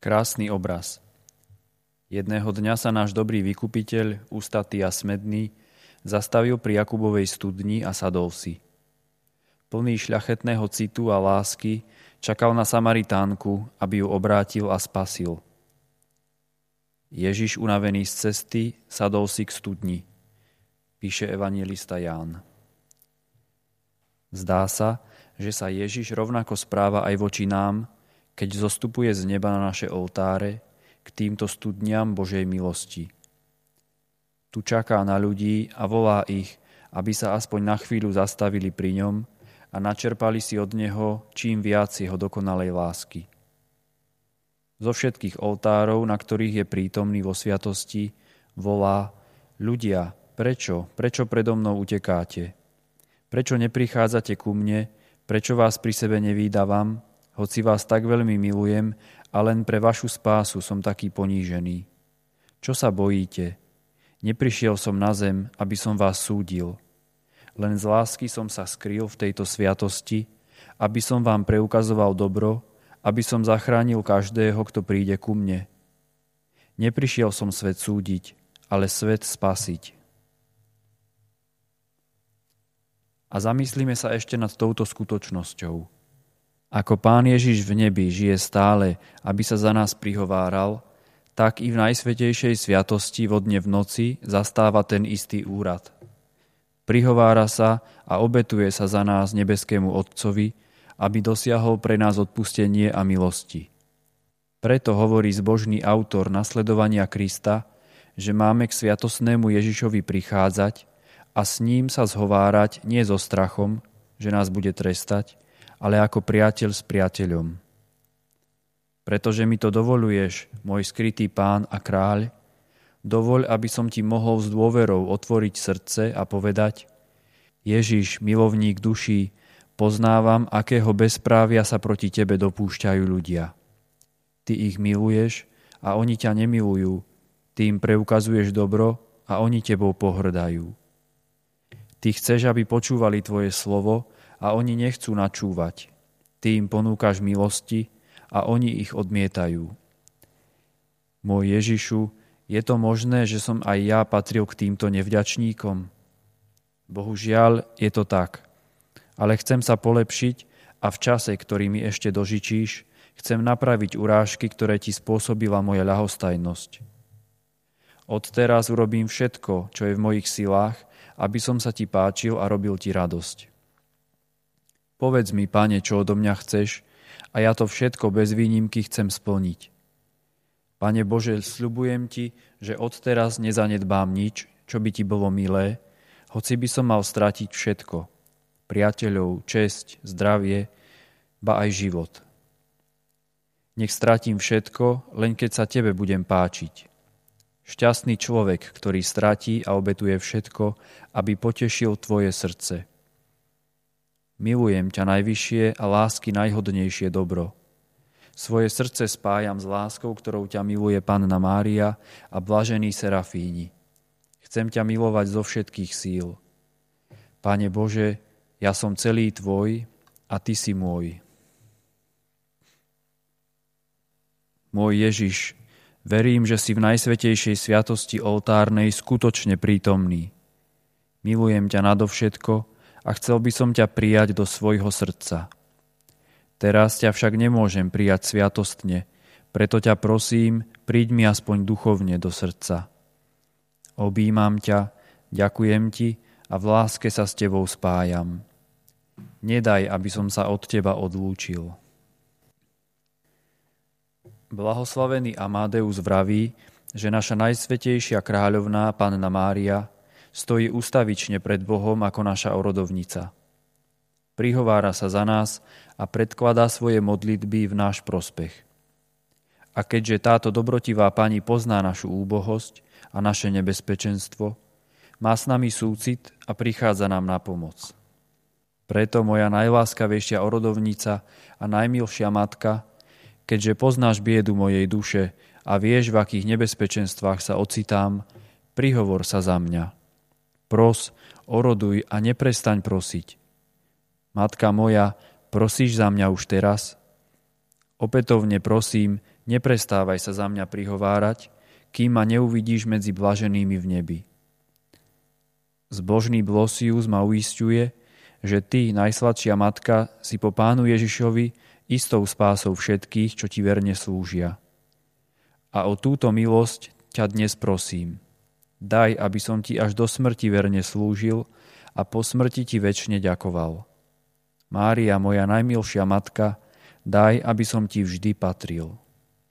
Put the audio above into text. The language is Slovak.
Krásny obraz. Jedného dňa sa náš dobrý vykupiteľ, ústatý a smedný, zastavil pri Jakubovej studni a sadol si. Plný šľachetného citu a lásky čakal na Samaritánku, aby ju obrátil a spasil. Ježiš, unavený z cesty, sadol si k studni. Píše evangelista Ján. Zdá sa, že sa Ježiš rovnako správa aj voči nám, keď zostupuje z neba na naše oltáre k týmto studniam Božej milosti. Tu čaká na ľudí a volá ich, aby sa aspoň na chvíľu zastavili pri ňom a načerpali si od neho čím viac jeho dokonalej lásky. Zo všetkých oltárov, na ktorých je prítomný vo sviatosti, volá Ľudia, prečo, prečo predo mnou utekáte? Prečo neprichádzate ku mne? Prečo vás pri sebe nevídavam? Hoci vás tak veľmi milujem a len pre vašu spásu som taký ponížený. Čo sa bojíte? Neprišiel som na zem, aby som vás súdil. Len z lásky som sa skrýl v tejto sviatosti, aby som vám preukazoval dobro, aby som zachránil každého, kto príde ku mne. Neprišiel som svet súdiť, ale svet spasiť. A zamyslíme sa ešte nad touto skutočnosťou. Ako Pán Ježiš v nebi žije stále, aby sa za nás prihováral, tak i v najsvetejšej sviatosti vodne v noci zastáva ten istý úrad. Prihovára sa a obetuje sa za nás nebeskému Otcovi, aby dosiahol pre nás odpustenie a milosti. Preto hovorí zbožný autor nasledovania Krista, že máme k sviatosnému Ježišovi prichádzať a s ním sa zhovárať nie so strachom, že nás bude trestať, ale ako priateľ s priateľom. Pretože mi to dovoluješ, môj skrytý pán a kráľ, dovoľ, aby som ti mohol s dôverou otvoriť srdce a povedať Ježiš, milovník duší, poznávam, akého bezprávia sa proti tebe dopúšťajú ľudia. Ty ich miluješ a oni ťa nemilujú, ty im preukazuješ dobro a oni tebou pohrdajú. Ty chceš, aby počúvali tvoje slovo a oni nechcú načúvať. Ty im ponúkaš milosti a oni ich odmietajú. Môj Ježišu, je to možné, že som aj ja patril k týmto nevďačníkom? Bohužiaľ, je to tak. Ale chcem sa polepšiť a v čase, ktorý mi ešte dožičíš, chcem napraviť urážky, ktoré ti spôsobila moja ľahostajnosť. Odteraz urobím všetko, čo je v mojich silách, aby som sa ti páčil a robil ti radosť. Povedz mi, pane, čo odo mňa chceš a ja to všetko bez výnimky chcem splniť. Pane Bože, sľubujem Ti, že odteraz nezanedbám nič, čo by Ti bolo milé, hoci by som mal stratiť všetko. Priateľov, česť, zdravie, ba aj život. Nech stratím všetko, len keď sa Tebe budem páčiť. Šťastný človek, ktorý stratí a obetuje všetko, aby potešil Tvoje srdce. Milujem ťa najvyššie a lásky najhodnejšie dobro. Svoje srdce spájam s láskou, ktorou ťa miluje Panna Mária a blažení serafíni. Chcem ťa milovať zo všetkých síl. Pane Bože, ja som celý Tvoj a Ty si môj. Môj Ježiš, verím, že si v najsvetejšej sviatosti oltárnej skutočne prítomný. Milujem ťa nadovšetko a chcel by som ťa prijať do svojho srdca. Teraz ťa však nemôžem prijať sviatostne, preto ťa prosím, príď mi aspoň duchovne do srdca. Obímam ťa, ďakujem ti a v láske sa s tebou spájam. Nedaj, aby som sa od teba odlúčil. Blahoslavený Amadeus vraví, že naša najsvetejšia kráľovná Panna Mária stojí ustavične pred Bohom ako naša orodovnica. Prihovára sa za nás a predkladá svoje modlitby v náš prospech. A keďže táto dobrotivá pani pozná našu úbohosť a naše nebezpečenstvo, má s nami súcit a prichádza nám na pomoc. Preto moja najláskavejšia orodovnica a najmilšia matka, keďže poznáš biedu mojej duše a vieš, v akých nebezpečenstvách sa ocitám, prihovor sa za mňa. Pros, oroduj a neprestaň prosiť. Matka moja, prosíš za mňa už teraz? Opätovne prosím, neprestávaj sa za mňa prihovárať, kým ma neuvidíš medzi blaženými v nebi. Zbožný Blosius ma uistuje, že ty, najsladšia matka, si po pánu Ježišovi istou spásou všetkých, čo ti verne slúžia. A o túto milosť ťa dnes prosím. Daj, aby som ti až do smrti verne slúžil a po smrti ti väčšine ďakoval. Mária, moja najmilšia matka, daj, aby som ti vždy patril.